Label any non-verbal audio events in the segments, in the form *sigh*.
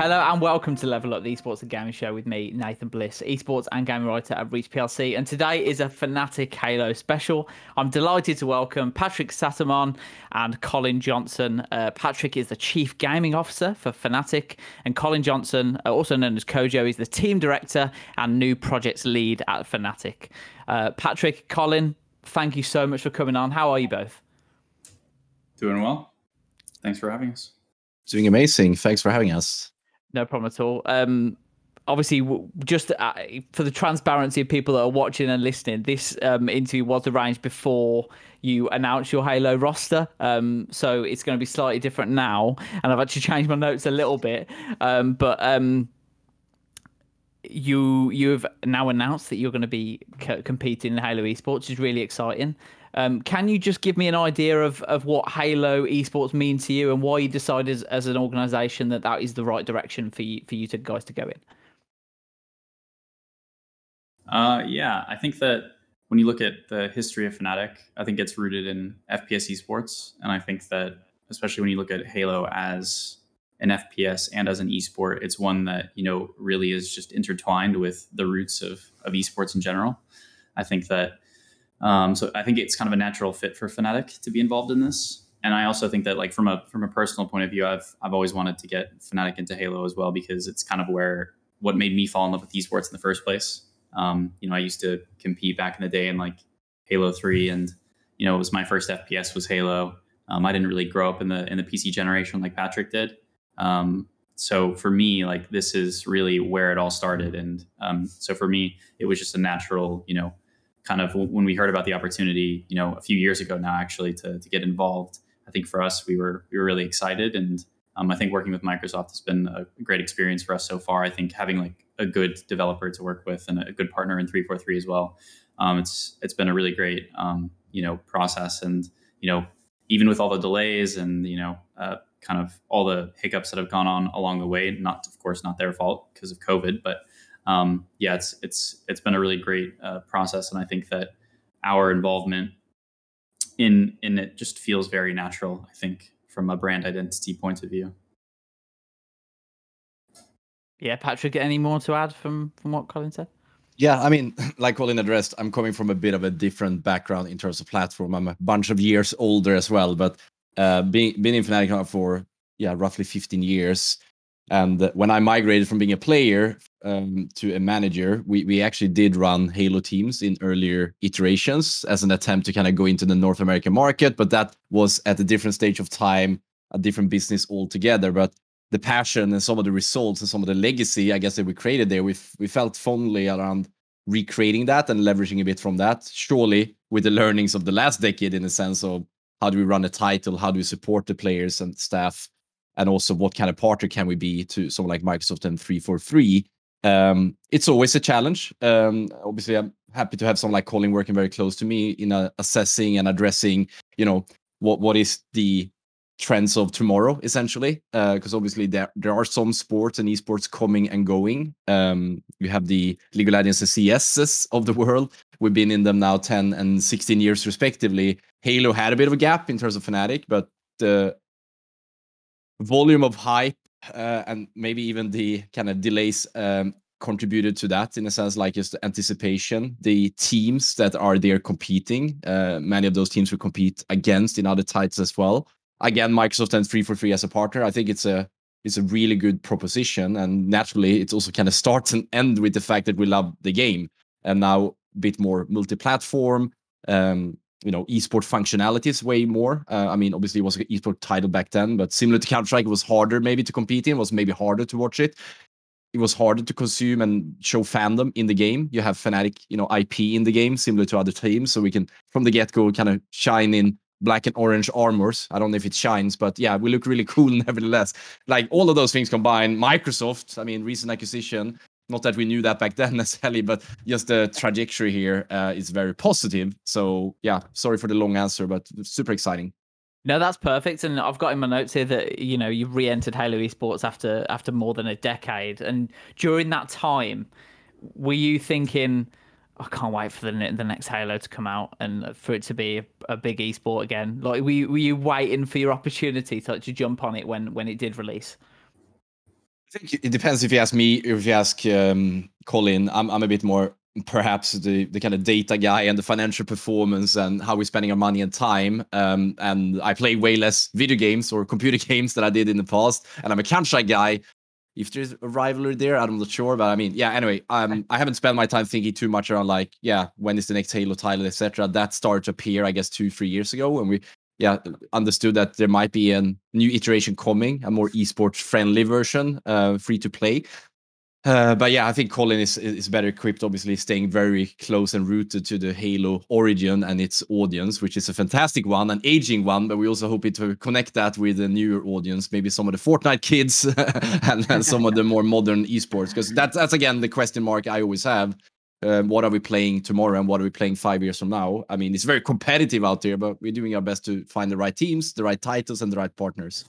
Hello and welcome to Level Up, the esports and gaming show with me, Nathan Bliss, esports and gaming writer at Reach PLC. And today is a Fnatic Halo special. I'm delighted to welcome Patrik Sättermon and Colin Johnson. Uh, Patrik is the Chief Gaming Officer for Fnatic, and Colin Johnson, uh, also known as CoJo, is the Team Director and New Projects Lead at Fnatic. Uh, Patrik, Colin, thank you so much for coming on. How are you both? Doing well. Thanks for having us. Doing amazing. Thanks for having us. No problem at all. Um, obviously, just uh, for the transparency of people that are watching and listening, this um, interview was arranged before you announce your Halo roster. Um, so it's going to be slightly different now. And I've actually *laughs* changed my notes a little bit. Um, but um, you you have now announced that you're going to be competing in Halo Esports, which is really exciting. Um, can you just give me an idea of, of what Halo esports mean to you and why you decided as, as an organization that that is the right direction for you for you to guys to go in? Uh, yeah, I think that when you look at the history of Fnatic, I think it's rooted in FPS esports, and I think that especially when you look at Halo as an FPS and as an esport, it's one that you know really is just intertwined with the roots of of esports in general. I think that um, so I think it's kind of a natural fit for Fnatic to be involved in this. And I also think that like from a from a personal point of view, I've I've always wanted to get Fnatic into Halo as well because it's kind of where what made me fall in love with esports in the first place. Um, you know, I used to compete back in the day in like Halo Three, and you know, it was my first FPS was Halo. Um, I didn't really grow up in the in the PC generation like Patrik did. Um, so for me, like this is really where it all started, and um, so for me, it was just a natural, you know, kind of when we heard about the opportunity, you know, a few years ago now, actually, to, to get involved. I think for us, we were we were really excited, and um, I think working with Microsoft has been a great experience for us so far. I think having like a good developer to work with and a good partner in three four three as well, um, it's it's been a really great um, you know process, and you know even with all the delays and you know uh, kind of all the hiccups that have gone on along the way, not of course not their fault because of COVID, but um, yeah, it's it's it's been a really great uh, process, and I think that our involvement in in it just feels very natural. I think from a brand identity point of view. Yeah, Patrik, any more to add from from what Colin said? Yeah, I mean, *laughs* like Colin addressed, I'm coming from a bit of a different background in terms of platform. I'm a bunch of years older as well, but uh, being been in Fnatic now for yeah roughly 15 years. And when I migrated from being a player um, to a manager, we, we actually did run Halo teams in earlier iterations as an attempt to kind of go into the North American market. But that was at a different stage of time, a different business altogether. But the passion and some of the results and some of the legacy, I guess, that we created there, we, we felt fondly around recreating that and leveraging a bit from that. Surely with the learnings of the last decade, in the sense of how do we run a title, how do we support the players and staff and also what kind of partner can we be to someone like Microsoft and 343. Um, it's always a challenge. Um, obviously, I'm happy to have someone like Colin working very close to me in uh, assessing and addressing, you know, what what is the trends of tomorrow essentially because uh, obviously there there are some sports and esports coming and going um, you have the league of legends and cs's of the world we've been in them now 10 and 16 years respectively halo had a bit of a gap in terms of fnatic but the volume of hype uh, and maybe even the kind of delays um, contributed to that in a sense like just anticipation. The teams that are there competing uh, many of those teams will compete against in other titles as well. Again microsoft and 343 as a partner i think it's a it's a really good proposition and naturally it also kind of starts and end with the fact that we love the game. And now a bit more multi-platform um, you know esport functionalities way more. Uh, I mean, obviously it was an esport title back then, but similar to Counter Strike, it was harder maybe to compete in. Was maybe harder to watch it. it was harder to consume and show fandom in the game. You have Fnatic, you know, IP in the game, similar to other teams, so we can from the get go kind of shine in black and orange armors. I don't know if it shines, but yeah, we look really *laughs* cool nevertheless. Like all of those things combined, Microsoft, I mean, recent acquisition. Not that we knew that back *laughs* then necessarily, but just the trajectory here uh, is very positive. So yeah, sorry for the long answer, but super exciting. No, that's perfect. And I've got in my notes here that you know you've re-entered Halo Esports after after more than a decade. And during that time, were you thinking, I can't wait for the the next Halo to come out and for it to be a, a big esport again? Like, were you, were you waiting for your opportunity to, to jump on it when when it did release? I think it depends if you ask me, or if you ask um, Colin. I'm I'm a bit more perhaps the, the kind of data guy and the financial performance and how we're spending our money and time. Um, and I play way less video games or computer *laughs* games than I did in the past. And I'm a Kansai guy. If there's a rivalry there, I'm not sure. But I mean, yeah, anyway, um, I haven't spent my time thinking too much around like, yeah, when is the next Halo title, etc. That started to appear, I guess, two, three years ago when we yeah, understood that there might be a new iteration coming, a more esports friendly version, uh, free to play. Uh, but yeah, I think Colin is is better equipped, obviously staying very close and rooted to the Halo origin and its audience, which is a fantastic one, an aging one. But we also hope to connect that with a newer audience, maybe some of the Fortnite kids *laughs* and, and some of the more modern esports, because that's that's again the question mark I always have. Uh, what are we playing tomorrow and what are we playing five years from now? I mean, it's very competitive out there, but we're doing our best to find the right teams, the right titles, and the right partners.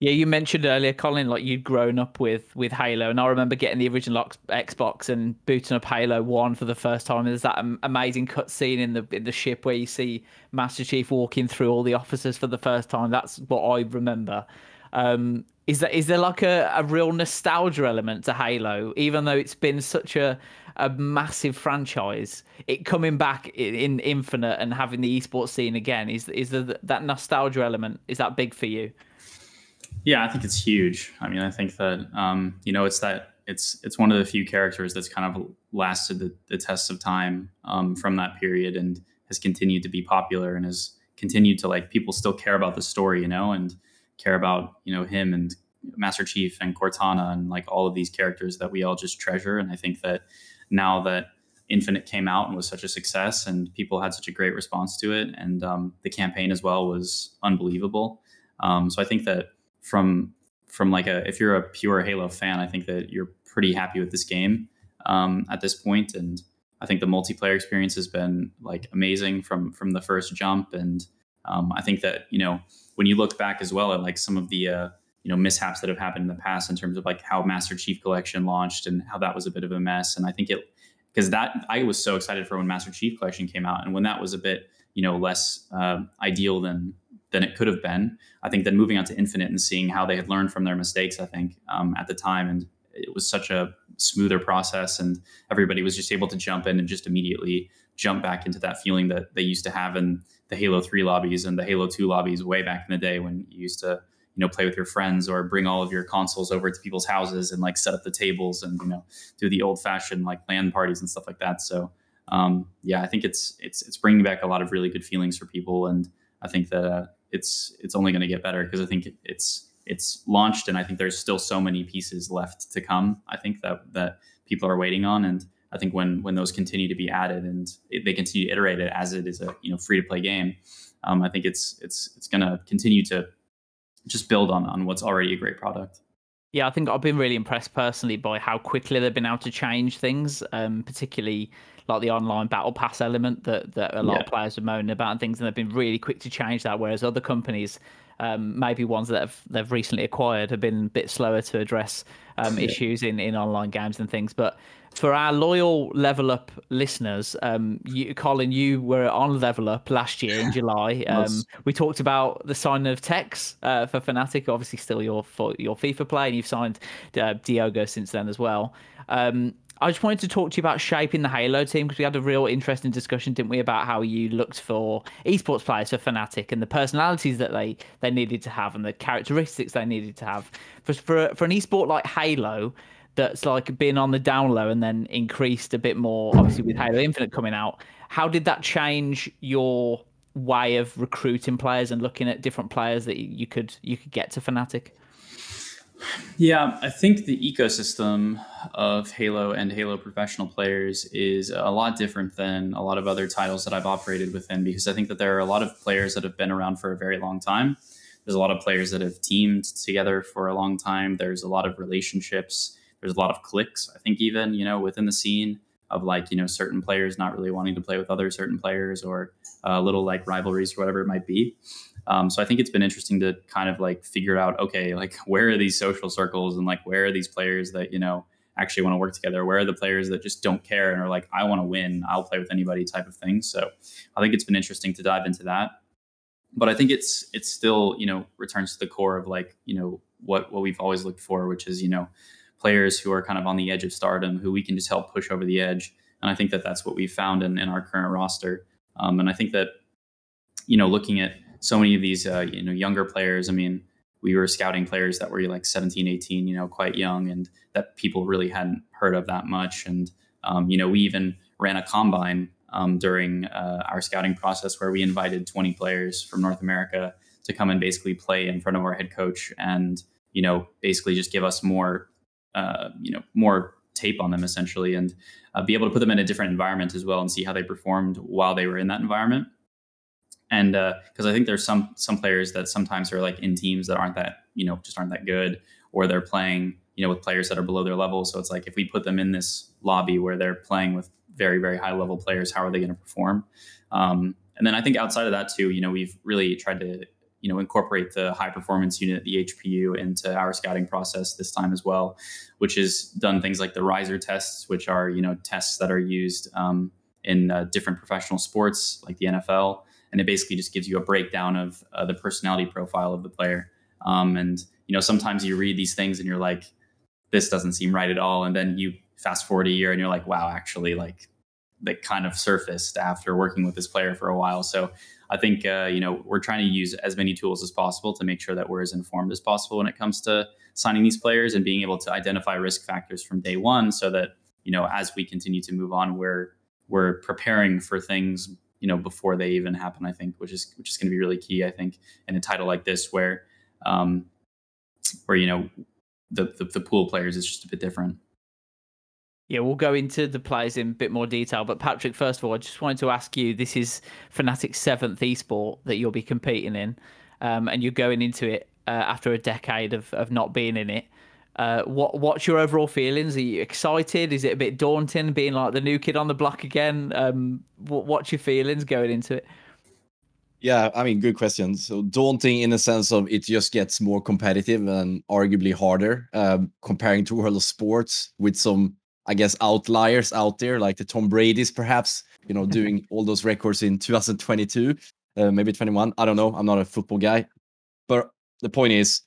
Yeah, you mentioned earlier, Colin, like you'd grown up with with Halo, and I remember getting the original Xbox and booting up Halo One for the first time. And There's that amazing cutscene in the in the ship where you see Master Chief walking through all the officers for the first time. That's what I remember. Um, is that is there like a, a real nostalgia element to Halo, even though it's been such a a massive franchise? It coming back in, in Infinite and having the esports scene again is is there that nostalgia element? Is that big for you? Yeah, I think it's huge. I mean, I think that um, you know, it's that it's it's one of the few characters that's kind of lasted the, the test of time um, from that period and has continued to be popular and has continued to like people still care about the story, you know, and care about you know him and Master Chief and Cortana and like all of these characters that we all just treasure. And I think that now that Infinite came out and was such a success, and people had such a great response to it, and um, the campaign as well was unbelievable. Um, so I think that from from like a if you're a pure Halo fan, I think that you're pretty happy with this game um, at this point, and I think the multiplayer experience has been like amazing from from the first jump, and um, I think that you know when you look back as well at like some of the uh, you know mishaps that have happened in the past in terms of like how Master Chief Collection launched and how that was a bit of a mess, and I think it because that I was so excited for when Master Chief Collection came out, and when that was a bit you know less uh, ideal than than it could have been. I think then moving on to Infinite and seeing how they had learned from their mistakes, I think um, at the time, and it was such a smoother process, and everybody was just able to jump in and just immediately jump back into that feeling that they used to have in the Halo Three lobbies and the Halo Two lobbies way back in the day when you used to you know play with your friends or bring all of your consoles over to people's houses and like set up the tables and you know do the old fashioned like LAN parties and stuff like that. So um, yeah, I think it's it's it's bringing back a lot of really good feelings for people, and I think that uh, it's it's only going to get better because I think it's it's launched and I think there's still so many pieces left to come. I think that that people are waiting on and I think when when those continue to be added and they continue to iterate it as it is a you know free to play game, um, I think it's it's it's going to continue to just build on on what's already a great product. Yeah, I think I've been really impressed personally by how quickly they've been able to change things, um, particularly like the online battle pass element that, that a lot yeah. of players are moaning about and things, and they've been really quick to change that. Whereas other companies, um, maybe ones that have, they've recently acquired, have been a bit slower to address um, *laughs* yeah. issues in, in online games and things. But for our loyal Level Up listeners, um, you, Colin, you were on Level Up last year in July. Um, we talked about the signing of Tekkz uh, for Fnatic, obviously still your your FIFA play, and you've signed uh, Diogo since then as well. Um, I just wanted to talk to you about shaping the Halo team because we had a real interesting discussion, didn't we, about how you looked for esports players for Fnatic and the personalities that they they needed to have and the characteristics they needed to have. For for, for an esport like Halo, that's like been on the down low and then increased a bit more, obviously with Halo Infinite coming out. How did that change your way of recruiting players and looking at different players that you could you could get to Fnatic? Yeah, I think the ecosystem of Halo and Halo professional players is a lot different than a lot of other titles that I've operated within because I think that there are a lot of players that have been around for a very long time. There's a lot of players that have teamed together for a long time. There's a lot of relationships. There's a lot of clicks I think, even, you know, within the scene of like, you know, certain players not really wanting to play with other certain players or uh, little like rivalries or whatever it might be. Um, so I think it's been interesting to kind of like figure out, okay, like *laughs* where are these social circles and like where are these players that you know actually want to work together? Where are the players that just don't care and are like, I want to win, I'll play with anybody type of thing. So I think it's been interesting to dive into that. But I think it's it's still you know returns to the core of like you know what what we've always looked for, which is you know players who are kind of on the edge of stardom who we can just help push over the edge. And I think that that's what we've found in, in our current roster. Um, and I think that you know looking at so many of these uh, you know younger players. I mean, we were scouting players that were like 17, 18, you know, quite young, and that people really hadn't heard of that much. And um, you know, we even ran a combine um, during uh, our scouting process where we invited 20 players from North America to come and basically play in front of our head coach and you know basically just give us more uh, you know more tape on them essentially and uh, be able to put them in a different environment as well and see how they performed while they were in that environment and because uh, I think there's some some players that sometimes are like in teams that aren't that you know just aren't that good, or they're playing you know with players that are below their level. So it's like if we put them in this lobby where they're playing with very very high level players, how are they going to perform? Um, and then I think outside of that too, you know, we've really tried to you know incorporate the high performance unit, the HPU, into our scouting process this time as well, which has done things like the riser tests, which are you know tests that are used um, in uh, different professional sports like the NFL and it basically just gives you a breakdown of uh, the personality profile of the player. Um, and you know, sometimes you read these things and you're like, this doesn't seem right at all, and then you fast forward a year and you're like, wow, actually, like that kind of surfaced after working with this player for a while. So I think uh, you know we're trying to use as many tools as possible to make sure that we're as informed as possible when it comes to signing these players and being able to identify risk factors from day one, so that you know as we continue to move on, we're we're preparing for things you know before they even happen i think which is which is going to be really key i think in a title like this where um where you know the, the, the pool players is just a bit different yeah, we'll go into the players in a bit more detail. But Patrik, first of all, I just wanted to ask you: this is Fnatic's seventh esport that you'll be competing in, um, and you're going into it uh, after a decade of of not being in it. Uh, what what's your overall feelings? Are you excited? Is it a bit daunting being like the new kid on the block again? Um, what, what's your feelings going into it? Yeah, I mean, good question. So daunting in the sense of it just gets more competitive and arguably harder um, comparing to *laughs* World of Sports with some, I guess, outliers out there like the Tom Brady's, perhaps. You know, doing all those records in 2022, uh, maybe 21. I don't know. I'm not a football guy, but the point is,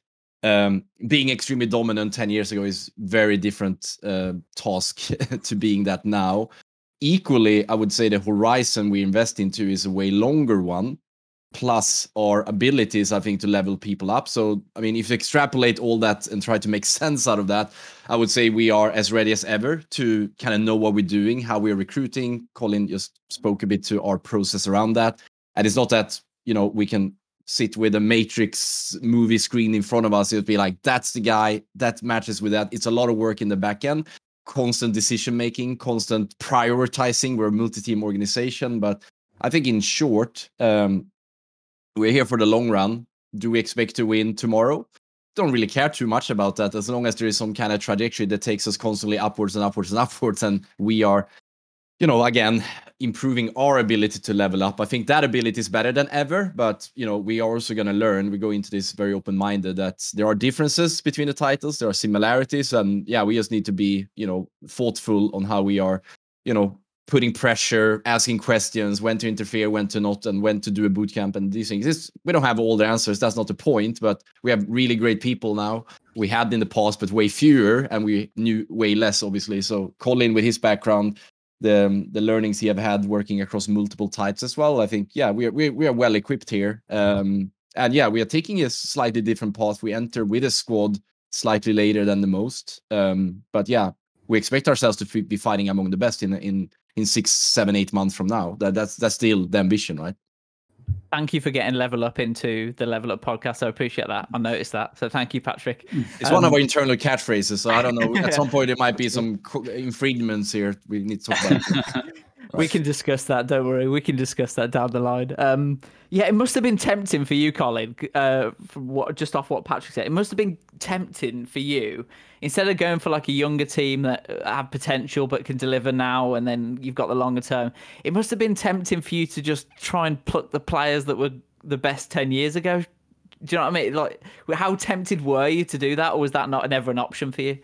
um, being extremely dominant 10 years ago is very different uh, task *laughs* to being that now equally i would say the horizon we invest into is a way longer one plus our abilities i think to level people up. So i mean if you extrapolate all that and try to make *laughs* sense out of that i would say we are as ready as ever to kind of know what we're doing how we're recruiting. Colin just spoke a bit to our process around that. And it's not that you know we can sit with a matrix movie screen in front of us. It would be like that's the guy that matches with that. It's a lot of work in the back end constant decision making constant prioritizing. We're a multi-team organization but i think in short um, we're here for the long run do we expect to win tomorrow don't really care too much about that as long as there is some kind of trajectory that takes us constantly upwards and upwards and *laughs* upwards and we are you know, again, improving our ability to level up. I think that ability is better than ever, but you know, we are also going to learn. We go into this very open-minded that there are differences between the titles, there are similarities, and yeah, we just need to be, you know, thoughtful on how we are, you know, putting pressure, asking questions, when to interfere, when to not, and when to do a boot camp and these things. It's, we don't have all the answers. That's not the point, but we have really great people now. We had in the past, but way fewer, and we knew way less, obviously. So Colin, with his background, the um, the learnings he have had working across multiple types as well. I think yeah, we are we, we are well equipped here. Um, and yeah, we are taking a slightly different path. We enter with a squad slightly later than the most. Um, but yeah, we expect ourselves to be fighting among the best in in in six, seven, eight months from now. That that's that's still the ambition, right? Thank you for getting level up into the level up podcast. I appreciate that. I noticed that. So thank you, Patrik. It's um, one of um, our internal catchphrases. So I don't know. At some *laughs* point, there might be some infringements here. We need to talk about. *laughs* We can discuss that. Don't worry. We can discuss that down the line. Um, yeah, it must have been tempting for you, Colin. Uh, from what just off what Patrik said, it must have been tempting for you instead of going for like a younger team that have potential but can deliver now, and then you've got the longer term. It must have been tempting for you to just try and pluck the players that were the best ten years ago. Do you know what I mean? Like, how tempted were you to do that, or was that not ever an option for you?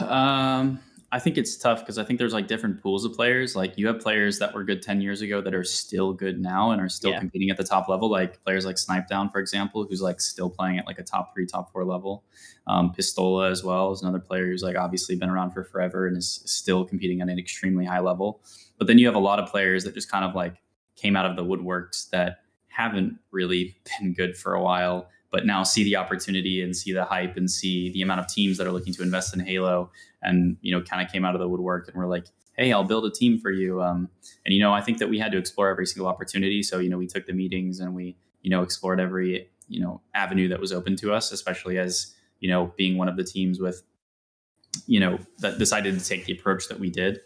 Um I think it's tough because I think there's like different pools of players. Like you have players that were good 10 years ago that are still good now and are still yeah. competing at the top level. Like players like Snip3down, for example, who's like still playing at like a top three, top four level. Um, Pistola as well is another player who's like obviously been around for forever and is still competing at an extremely high level. But then you have a lot of players that just kind of like came out of the woodworks that haven't really *laughs* been good for a while but now see the opportunity and see the hype and see the amount of teams that are looking to invest in Halo and you know kind of came out of the woodwork and we're like hey i'll build a team for you. Um, and you know i think that we had to explore every single opportunity. So you know we took the meetings and we you know explored every you know avenue that was open to us especially as you know being one of the teams with you know that decided to take the approach that we did.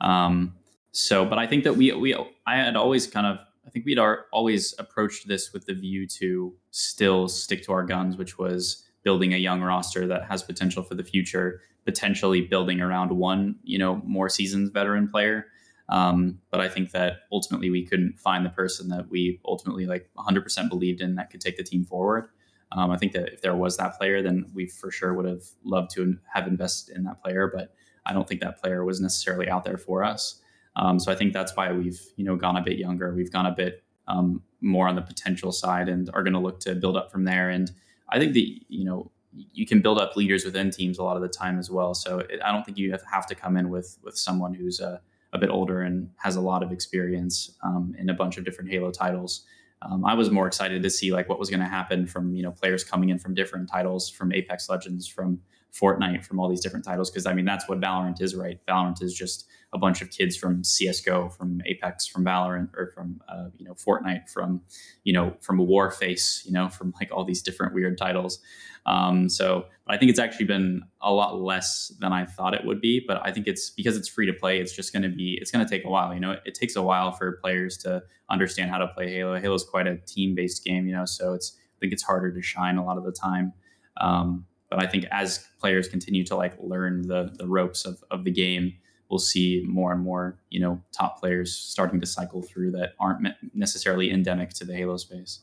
Um, so but i think that we we i had always kind of i think we'd always approached this with the view to still stick to our guns which was building a young roster that has potential for the future potentially building around one, you know, more seasoned veteran player. Um, but I think that ultimately we couldn't find the person that we ultimately like 100% believed in that could take the team forward. Um, I think that if there was that player, then we for sure would have loved to have invested in that player. But I don't think that player was necessarily out there for us. Um, so I think that's why we've you know gone a bit younger. We've gone a bit um, more on the potential side and are going to look to build up from there. And I think that, you know you can build up leaders within teams a lot of the time as well. So it, I don't think you have to come in with with someone who's a, a bit older and has a lot of experience um, in a bunch of different Halo titles. Um, I was more excited to see like what was going to happen from you know players coming in from different titles, from Apex Legends, from Fortnite, from all these different titles. Because I mean that's what Valorant is, right? Valorant is just a bunch of kids from CS:GO, from Apex, from Valorant, or from uh, you know Fortnite, from you know from Warface, you know from like all these different weird titles. Um, so I think it's actually been a lot less than I thought it would be. But I think it's because it's free to play. It's just going to be. It's going to take a while. You know, it, it, takes a while for players to understand how to play Halo. Halo is quite a team based game. You know, so it's I think it's harder to shine a lot of the time. Um, but I think as players continue to like learn the the ropes of of the game, we'll see more and more you know top players starting to cycle through that aren't necessarily endemic to the Halo space.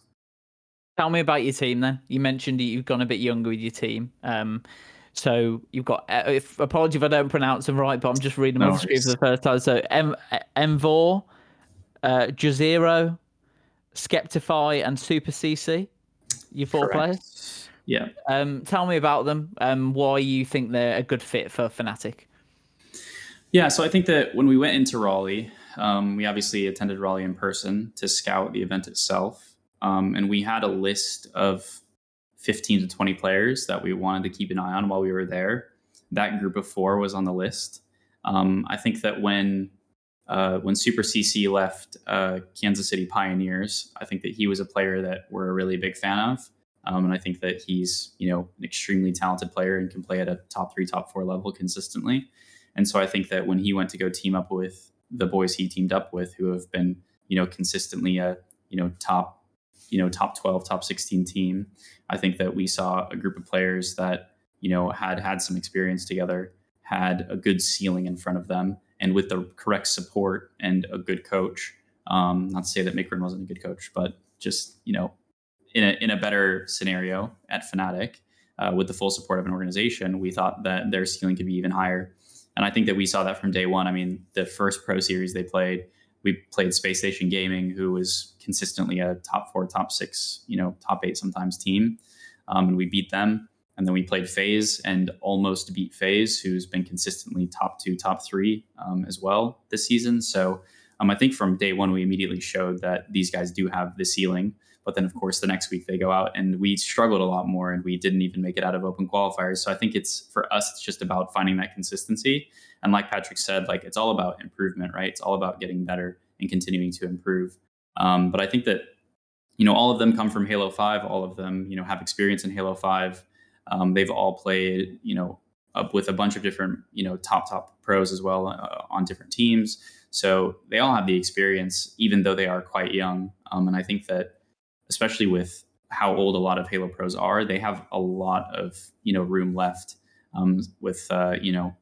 Tell me about your team then. You mentioned that you've gone a bit younger with your team. Um, so you've got, uh, if apology if I don't pronounce them right, but I'm just reading them no the screen for the first time. So M Emvor, uh, Jazero, Skeptify, and Super CC. You four Correct. players. Yeah. Um, tell me about them. Um, why you think they're a good fit for Fnatic. Yeah, so I think that when we went into Raleigh, um, we obviously attended Raleigh in person to scout the event itself. Um, and we had a list of 15 to 20 players that we wanted to keep an eye on while we were there. That group of four was on the list. Um, I think that when uh, when Super CC left uh, Kansas City Pioneers, I think that he was a player that we're a really big fan of. Um, and I think that he's, you know, an extremely talented player and can play at a top three, top four level consistently. And so I think that when he went to go team up with the boys he teamed up with, who have been, you know, consistently a, you know, top you know top 12 top 16 team i think that we saw a group of players that you know had had some experience together had a good ceiling in front of them and with the correct support and a good coach um, not to say that Mikrin wasn't a good coach but just you know in a, in a better scenario at Fnatic uh, with the full support of an organization we thought that their ceiling could be even higher and i think that we saw that from day one i mean the first pro series they played we played Space Station Gaming, who was consistently a top four, top six, you know, top eight sometimes team, um, and we beat them. And then we played FaZe and almost beat FaZe, who's been consistently top two, top three um, as well this season. So um, I think from day one we immediately showed that these guys do have the ceiling. But then, of course, the next week they go out and we struggled a lot more and we didn't even make it out of open qualifiers. So I think it's for us, it's just about finding that consistency. And like Patrik said, like it's all about improvement, right? It's all about getting better and continuing to improve. Um, but I think that you know all of them come from Halo Five. All of them you know have experience in Halo Five. Um, they've all played you know up with a bunch of different you know top top pros as well uh, on different teams. So they all have the experience, even though they are quite young. Um, and I think that especially with how old a lot of Halo pros are, they have a lot of you know room left. Um, with uh, you know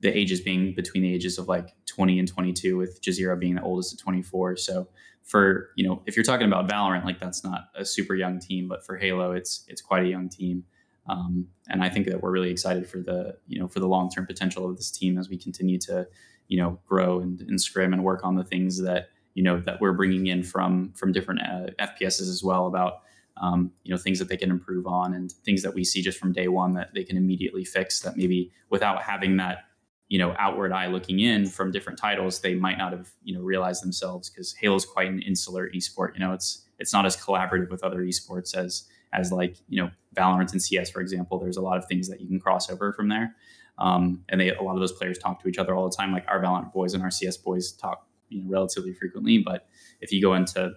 the ages being between the ages of like 20 and 22, with Jazeera being the oldest at 24. So for you know if you're talking about Valorant, like that's not a super young team, but for Halo, it's it's quite a young team. Um, and I think that we're really excited for the you know for the long term potential of this team as we continue to you know grow and, and scrim and work on the things that you know that we're bringing in from from different uh, FPSs as well about um, you know things that they can improve on and things that we see just from day one that they can immediately fix that maybe without having that you know outward eye looking in from different titles they might not have you know realized themselves because halo's quite an insular esport you know it's it's not as collaborative with other esports as as like you know valorant and cs for example. There's a lot of things that you can cross over from there. Um, and they a lot of those players talk to each other all the time. Like our valorant boys and our cs boys talk you know relatively frequently but if you go into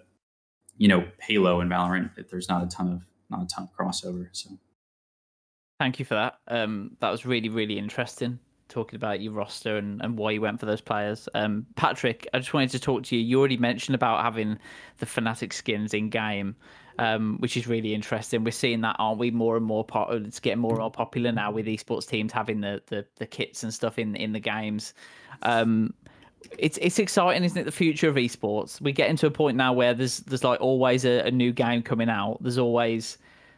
you know halo and valorant there's not a ton of not a ton of crossover so thank you for that um, that was really really interesting talking about your roster and, and why you went for those players. Um, Patrik, I just wanted to talk to you. You already mentioned about having the Fnatic skins in game, um, which is really interesting. We're seeing that, aren't we? More and more, po- it's getting more and more popular now with esports teams having the, the, the kits and stuff in in the games. Um, it's it's exciting, isn't it? The future of esports. We get into a point now where there's there's like always a, a new game coming out. There's always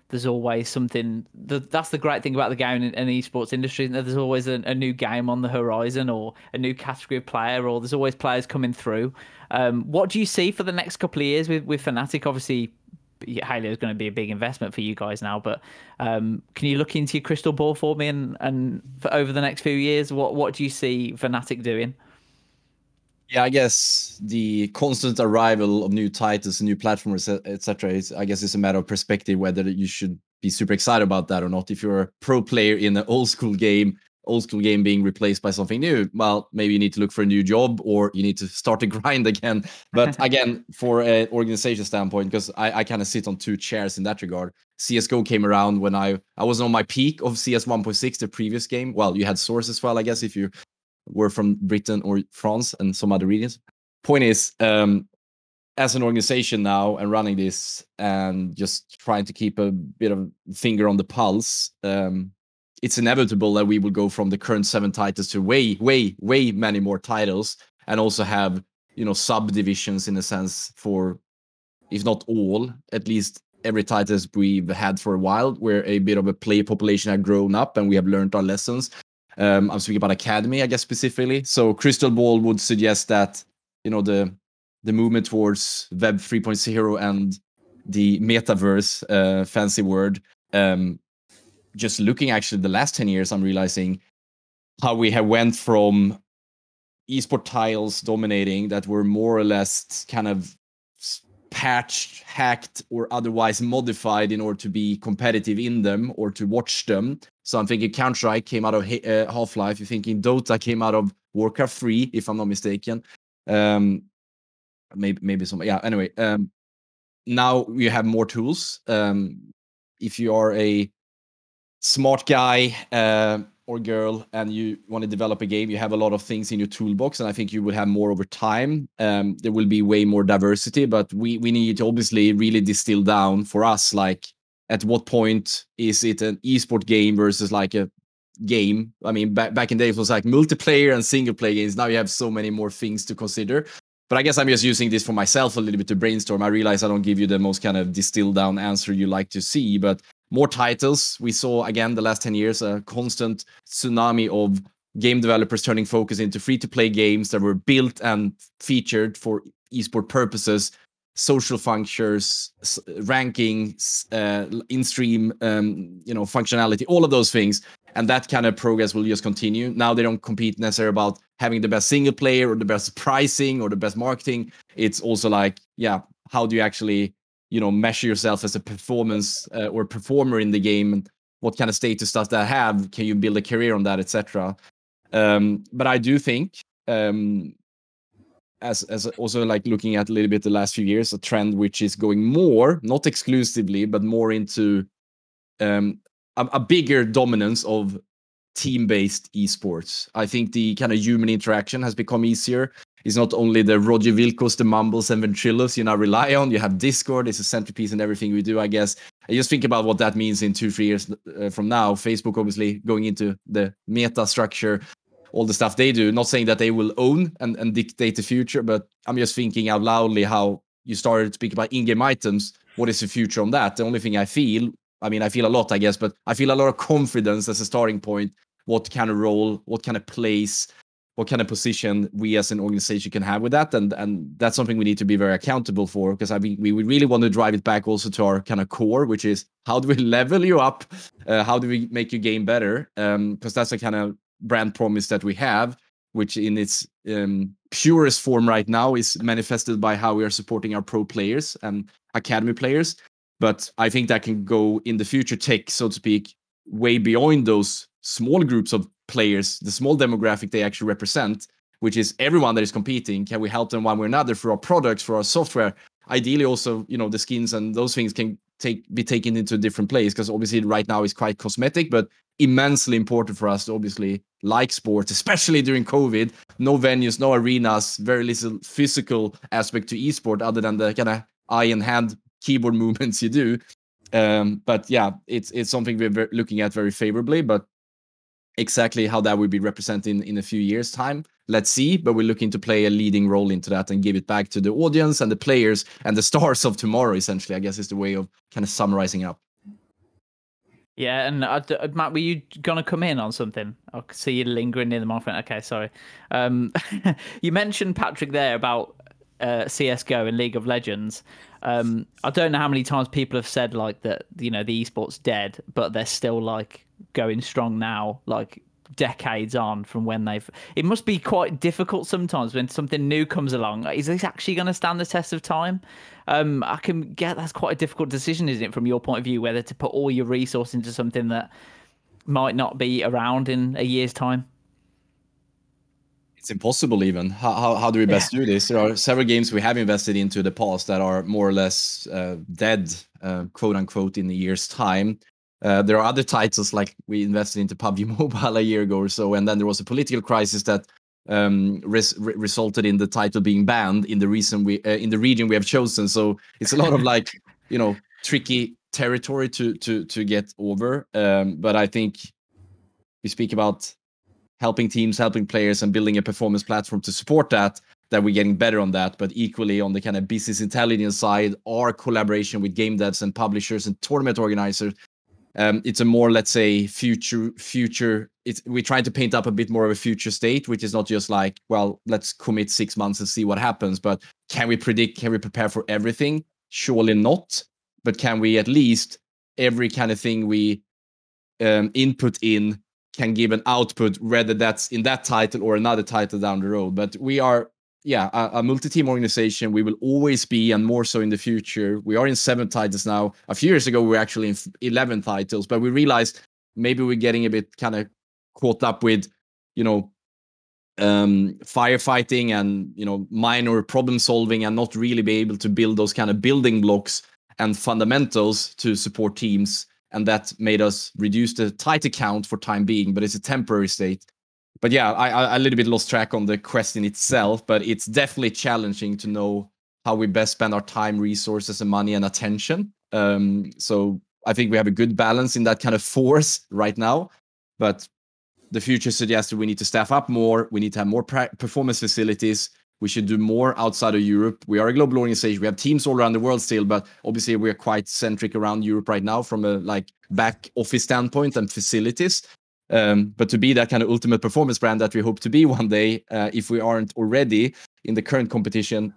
there's always something. That's the great thing about the game and, esports industry. There's always a, a, new game on the horizon, or a new category of player, or there's always players coming through. Um, what do you see for the next couple of years with with Fnatic? Obviously, Halo is going to be a big investment for you guys now, but um, can you look into your crystal ball for me and and for over the next few years, what what do you see Fnatic doing? Yeah, I guess the constant arrival of new titles, and new platforms, uh, etc. Is I guess it's a matter of perspective whether you should be super excited about that or not. If you're a pro player in an old school game, old school game being replaced by something new, well, maybe you need to look for a new job or you need to *laughs* start to grind again. But *laughs* again, for an organization standpoint, because I, I kind of sit on two chairs in that regard. CS:GO came around when I I was on my peak of CS 1.6, the previous game. Well, you had Source as well, I guess, if you were from Britain or France and some other regions. Point is, um, as an organization now and running this and just trying to keep a bit of finger on the pulse, um, it's inevitable that we will go from the current seven titles to way, way, way many more titles, and also have you know subdivisions in a sense for, if not all, at least every titles we've had for a while, where a bit of a player population have grown up and we have learned our lessons. Um, I'm speaking about Academy, I guess specifically. So Crystal Ball would suggest that you know the the movement towards Web 3.0 and the metaverse, uh, fancy word. Um, just looking actually the last 10 years, I'm realizing how we have went from esport tiles dominating that were more or less kind of patched, hacked, or otherwise modified in order to be competitive in them or to watch them. So I'm thinking Counter Strike came out of uh, Half Life. You're thinking Dota came out of Warcraft 3, if I'm not mistaken. Um, maybe maybe some. Yeah. Anyway, um, now you have more tools. Um, if you are a smart guy, uh, or girl and you want to develop a game, you have a lot of things in your toolbox, and I think you will have more over time. Um, there will be way more diversity, but we we need to obviously really distill down for us, like at what point is it an esport game versus like a game? I mean, back back in days it was like multiplayer and single player games. Now you have so many more things to consider. But I guess I'm just using this for myself a little bit to brainstorm. I realize I don't give you the most kind of distilled down answer you like to see, but more titles. We saw again the last 10 years a constant tsunami of game developers turning focus into free to play games that were built and featured for esport purposes social functions ranking uh, in stream um, you know functionality all of those things. And that kind of progress will just continue. Now they don't compete necessarily about having the best single player or the best pricing or the best marketing. It's also like yeah how do you actually you know measure yourself as a performance uh, or performer in the game? And what kind of status does that have? Can you build a career on that etc um, but i do think um, as as also like looking at a little bit the last few years, a trend which is going more, not exclusively, but more into um, a, a bigger dominance of team-based esports. I think the kind of human interaction has become easier. It's not only the Roger Wilcos, the Mumbles, and Ventrilos you now rely on. You have Discord. It's a centerpiece in everything we do, I guess. I just think about what that means in two, three years uh, from now. Facebook, obviously, going into the meta structure, all the stuff they do. Not saying that they will own and, and dictate the future, but I'm just thinking out loudly how you started to speak about in-game items. What is the future on that? The only thing I feel, I mean, I feel a lot, I guess, but I feel a lot of confidence as a starting point. What kind of role, what kind of place, what kind of position we as an organization can have with that, and and that's something we need to be very accountable for because I mean we really want to drive it back also to our kind of core, which is how do we *laughs* level you up, uh, how do we make your game better, because um, that's the kind of brand promise that we have, which in its um, purest form right now is manifested by how we are supporting our pro players and academy players. But I think that can go in the future, take so to speak, way beyond those small groups of players, the small demographic they actually represent, which is everyone that is competing. Can we help them one way or another through our products, for our software? Ideally, also, you know, the skins and those things can take be taken into a different place because obviously right now it's quite cosmetic, but immensely important for us obviously like sports, especially during COVID. No venues, no arenas, very little physical aspect to esport other than the kind of eye and hand keyboard *laughs* movements you do. Um, but yeah, it's it's something we're looking at very favorably. But exactly how that will be represented in, in a few years' time, let's see. But we're looking to play a leading role into that and give it back to the audience and the players and the stars of tomorrow. Essentially, I guess is the way of kind of summarizing up. Yeah, and uh, uh, Matt, were you gonna come in on something? I see you lingering in the microphone. Okay, sorry. Um, *laughs* you mentioned Patrik there about uh, CS:GO and League of Legends. Um, I don't know how many times people have said like that. You know, the esports dead, but they're still like going strong now. Like decades on from when they've it must be quite difficult sometimes when something new comes along. Is this actually going to stand the test of time? Um i can get that's quite a difficult decision isn't it from your point of view whether to put all your resource into something that might not be around in a year's time? It's impossible even. How, how, how do we best yeah. do this? There are several games we have invested into the past that are more or less uh, dead uh, quote unquote in a year's time uh, there are other titles like we invested into PUBG *laughs* Mobile a year ago or so, and then there was a political crisis that um, res- re- resulted in the title being banned in the reason we uh, in the region we have chosen. So it's a lot of *laughs* like you know tricky territory to to to get over. Um, but I think we speak about helping teams, helping players, and building a performance platform to support that. That we're getting better on that, but equally on the kind of business intelligence side, our collaboration with game devs and publishers and tournament organizers um, it's a more let's say future future it's we try to paint up a bit more of a future state which is not just like well let's commit six months and see what happens but can we predict can we prepare for everything? Surely not but can we at least every kind of thing we um, input in can give an output whether that's in that title or another title down the road. But we are yeah, a, a, multi-team organization. We will always be, and more so in the future. We are in seven titles now. A few years ago, we were actually in eleven titles, but we realized maybe we're getting a bit kind of caught up with, you know, um, firefighting and you know minor problem solving, and not really be able to build those kind of building blocks and fundamentals to support teams. And that made us reduce the title count for time being, but it's a temporary state but yeah, I, I a little bit lost track on the question itself, but it's definitely challenging to know how we best spend our time, resources, and money and attention. Um, so I think we have a good balance in that kind of force right now, but the future suggests that we need to staff up more. We need to have more performance facilities. We should do more outside of Europe. We are a global organization. We have teams all around the world still, but obviously we are quite centric around Europe right now from a like back office standpoint and facilities. Um, but to be that kind of ultimate performance brand that we hope to be *laughs* one day, uh, if we aren't already in the current competition,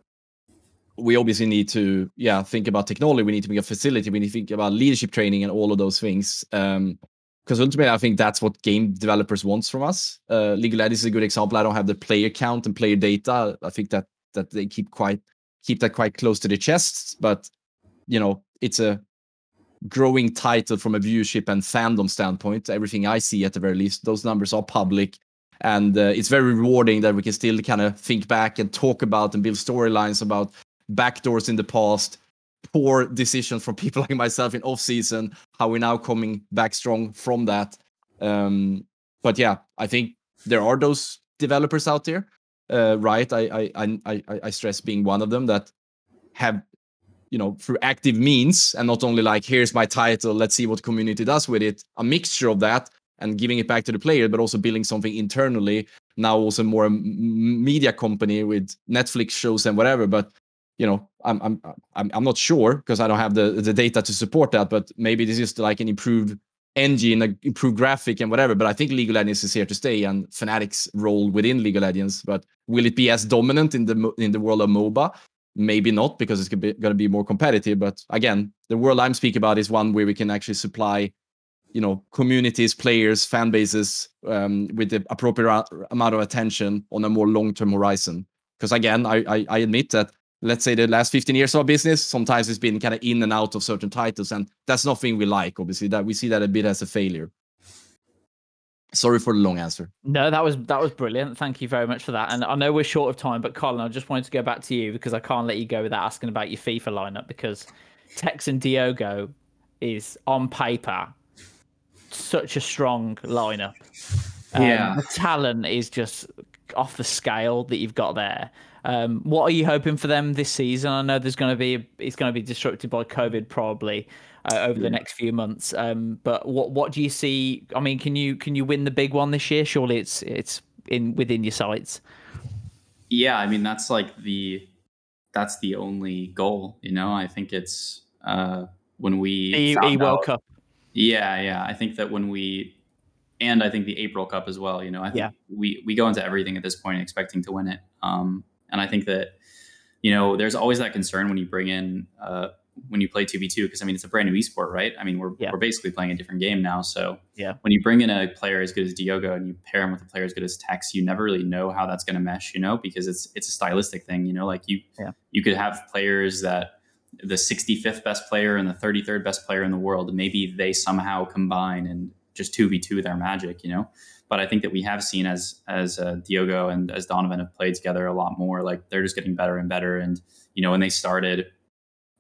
we obviously need to, yeah, think about technology. We need to make a facility. We need to think about leadership training and all of those things. Um, because ultimately, I think that's what game developers wants from us. Uh, League of is a good example. I don't have the player count and player data. I think that that they keep quite keep that quite close to the chest. But you know, it's a growing title from a viewership and fandom standpoint. Everything I see, at the very least, those numbers are public. and uh, it's very rewarding that we can still kind of think back and talk about and build storylines about backdoors in the past poor decisions from *laughs* people like myself in off season how we're now coming back strong from that um, but yeah i think there are those developers out there uh, right I, I i i stress being one of them that have you know through active means and not only like here's my title let's see what community does with it a mixture of that and giving it back to the player but also building something internally now also more media company with netflix shows and whatever but you know i'm i'm i'm, I'm not sure because i don't have the the data to support that but maybe this is like an improved engine an improved graphic and whatever but i think league of legends is here to stay and Fnatic's role within league of legends but will it be as dominant in the in the world of moba maybe not because it's going to be more competitive but again the world i'm speaking about is one where we can actually supply you know communities players fan bases um, with the appropriate amount of attention on a more long-term horizon. Because again I, I, I admit that let's say the last 15 years of our business sometimes it's been kind of in and out of certain titles and that's nothing we like obviously that we see that a bit as a failure sorry for the long answer. No that was that was brilliant. Thank you very much for that. And i know we're short of time but colin i just wanted to go back to you because i can't let you go without asking about your fifa lineup because Tekkz and diogo is on paper such a strong lineup. Um, yeah. the talent is just off the scale that you've got there. Um, what are you hoping for them this season? I know there's going to be it's going to be disrupted by COVID probably uh, over yeah. the next few months. Um, but what what do you see? I mean, can you can you win the big one this year? Surely it's it's in within your sights. Yeah, I mean that's like the that's the only goal. You know, I think it's uh, when we the e World Cup. Yeah, yeah. I think that when we and I think the April Cup as well. You know, I think yeah. we we go into everything at this point expecting to win it. Um, and I think that, you know, there's always that concern when you bring in, uh, when you play 2v2, because I mean, it's a brand new esport, right? I mean, we're, yeah. we're basically playing a different game now. So yeah. when you bring in a player as good as Diogo and you pair him with a player as good as Tekkz, you never really know how that's going to mesh, you know, because it's, it's a stylistic thing, you know, like you, yeah. you could have players that the 65th best player and the 33rd best player in the world, maybe they somehow combine and just 2v2 their magic, you know? But I think that we have seen as as uh, Diogo and as Donovan have played together a lot more. Like they're just getting better and better. And you know, when they started,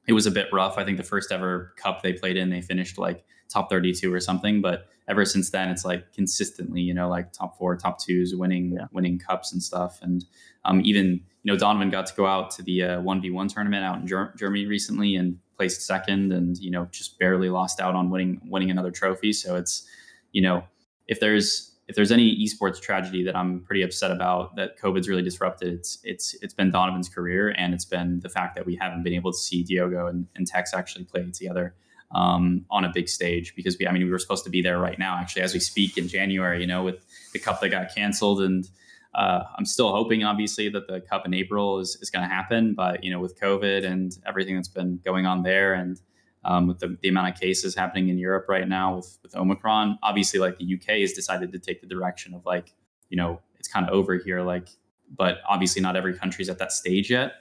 it was a bit rough. I think the first ever cup they played in, they finished like top 32 or something. But ever since then, it's like consistently, you know, like top four, top twos, winning yeah. winning cups and stuff. And um, even you know, Donovan got to go out to the uh, one v one tournament out in Ger- Germany recently and placed second, and you know, just barely lost out on winning winning another trophy. So it's you know, if there's if there's any esports tragedy that I'm pretty upset about that COVID's really disrupted, it's it's it's been Donovan's career and it's been the fact that we haven't been able to see Diogo and, and Tekkz actually play together um, on a big stage because we I mean we were supposed to be there right now actually as we speak in January, you know, with the cup that got canceled. And uh, I'm still hoping obviously that the cup in April is, is going to happen, but you know with COVID and everything that's been going on there and um, with the, the, amount of cases happening in Europe right now with, with Omicron. Obviously, like the UK has decided to take the direction of like, you know, it's kind of over here. Like, but obviously not every country's at that stage yet.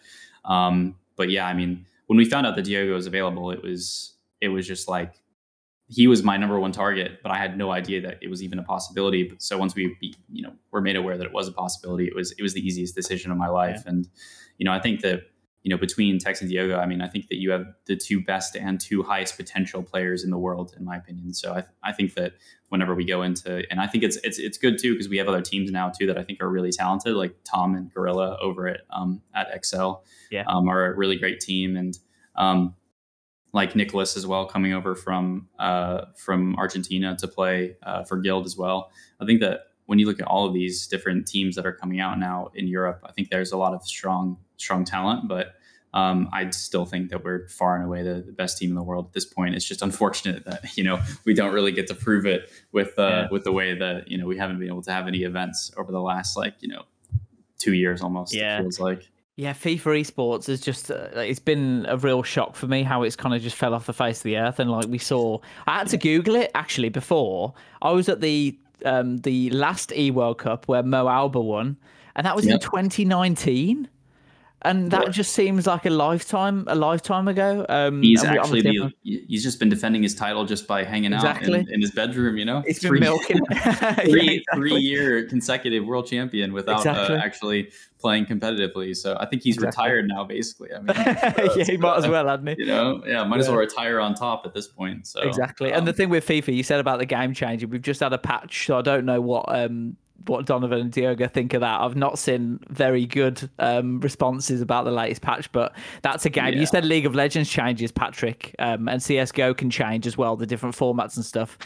Um, but yeah, I mean, when we found out that Diogo was available, it was it was just like he was my number one target, but I had no idea that it was even a possibility. So once we, you know, were made aware that it was a possibility, it was it was the easiest decision of my life. Yeah. And you know, I think that you know, between Tekkz and Diogo, I mean, I think that you have the two best and two highest potential players in the world, in my opinion. So I, I think that whenever we go into, and I think it's it's it's good too because we have other teams now too that I think are really talented, like Tom and Gorilla over at um, at Excel, yeah, um, are a really great team, and um, like Nicholas as well, coming over from uh, from Argentina to play uh, for Guild as well. I think that when you look at all of these different teams that are coming out now in Europe, I think there's a lot of strong strong talent, but um, I still think that we're far and away the, the, best team in the world at this point. It's just unfortunate that you know we don't really get to prove it with uh, yeah. with the way that you know we haven't been able to have any events over the last like you know two years almost. Yeah, feels like. Yeah, FIFA esports is just uh, it's been a real shock for me how it's kind of just fell off the face of the earth and like we saw I had to google it actually before. I was at the um the last E World Cup where MoAuba won and that was yep. in 2019 and that just seems like a lifetime a lifetime ago. Um, he's actually the, he's just been defending his title just by hanging exactly. out in, in, his bedroom. You know, he's three, been milking *laughs* *laughs* three, yeah, exactly. three year consecutive world champion without uh, exactly. uh, actually playing competitively. So I think he's retired now. Basically, I mean, uh, *laughs* yeah, he might as well, hadn't he? You know, yeah, might yeah. as well retire on top at this point. So exactly. Um, and the um, thing with FIFA, you said about the game changing. We've just had a patch, so I don't know what um what Donovan and Diogo think of that. I've not seen very good um, responses about the latest patch, but that's a game. Yeah. You said League of Legends changes, Patrik, um, and CS:GO can change as well, the different formats and stuff.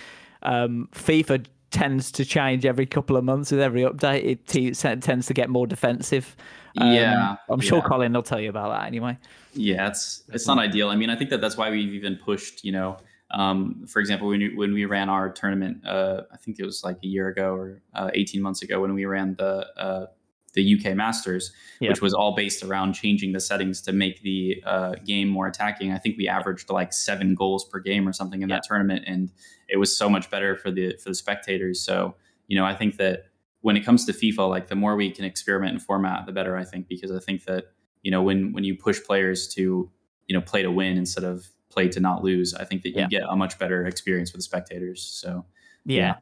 Um, FIFA tends to change every couple of months with every update. It t- tends to get more defensive. Um, yeah, I'm sure yeah. Colin will tell you about that anyway. Yeah, it's it's not ideal. I mean, I think that that's why we've even pushed, you know um, for example, when we, when we ran our tournament, uh, I think it was like a year ago or uh, 18 months ago when we ran the uh, the UK Masters, yeah. which was all based around changing the settings to make the uh, game more attacking. I think we averaged like seven goals per game or something in yeah. that tournament, and it was so much better for the for the spectators. So you know, I think that when it comes to FIFA, like the more we can experiment in format, the better. I think because I think that you know when when you push players to you know play to win instead of play to not lose, I think that you yeah. get a much better experience with the spectators. So yeah. yeah.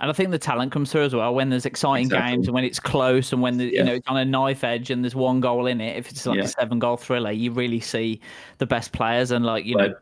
And I think the talent comes through as well when there's exciting exactly. games and when it's close and when the, yeah. you know it's on a knife edge and there's one goal in it. If it's like a seven goal thriller, you really see the best players and like you but, know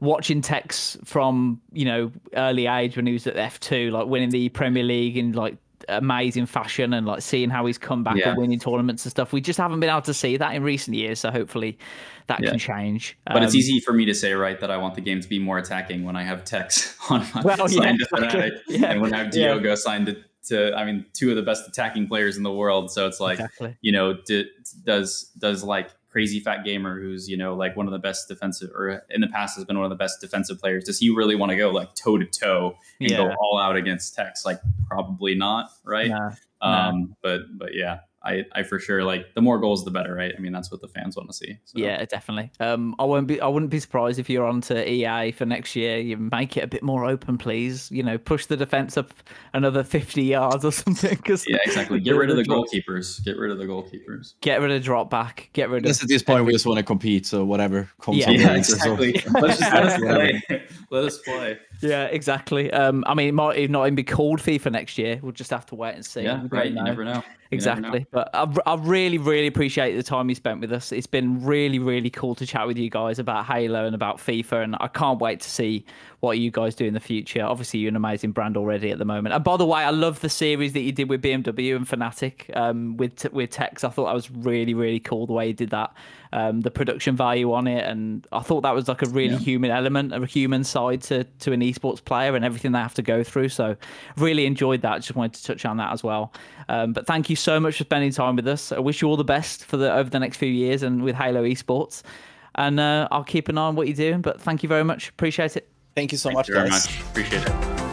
watching Tekkz from you know early age when he was at F two, like winning the Premier League in like amazing fashion and like seeing how he's come back yeah. and winning tournaments and stuff. We just haven't been able to see that in recent years. So hopefully that yeah. can change. But um, it's easy for me to say, right, that I want the game to be more attacking when I have Tekkz *laughs* on my well, *laughs* signed yeah, *laughs* Fnatic yeah. and when I have Diogo signed to, to, I mean, two of the best attacking players in the world. So it's like, exactly. you know, d- does does like crazy fat gamer who's you know like one of the best defensive or in the past has been one of the best defensive players does he really want to go like toe to toe and yeah. go all out against Tekkz like probably not right nah, um nah. but but yeah I, I for sure like the more goals the better, right? I mean that's what the fans want to see. So. Yeah, definitely. Um, I won't be I wouldn't be surprised if you're on to EA for next year. You make it a bit more open, please. You know, push the defense up another fifty yards or *laughs* something. Cause yeah, exactly. *laughs* Get rid of the goalkeepers. Get rid of the goalkeepers. Get rid of drop back. Get rid of. This at this point, we just want to compete. So whatever comes. Yeah, yeah exactly. *laughs* Let's just let us play. let us play. Yeah, exactly. Um, I mean, it might not even be called FIFA next year. We'll just have to wait and see. Yeah, right. You never know exactly. But I, I really, really appreciate the time you spent with us. It's been really, really cool to chat with you guys about Halo and about FIFA, and I can't wait to see what you guys do in the future. Obviously, you're an amazing brand already at the moment. And by the way, I love the series that you did with BMW and Fnatic um, with with Tekkz. I thought that was really, really cool the way you did that. Um, the production value on it, and I thought that was like a really yeah. human element, a human side to to an esports player and everything they have to go through. So, really enjoyed that. Just wanted to touch on that as well. Um, but thank you so much for spending time with us. I wish you all the best for the over the next few years and with Halo Esports. And uh, I'll keep an eye on what you're doing. But thank you very much. Appreciate it. Thank you so Thank much, you guys. Much. Appreciate it.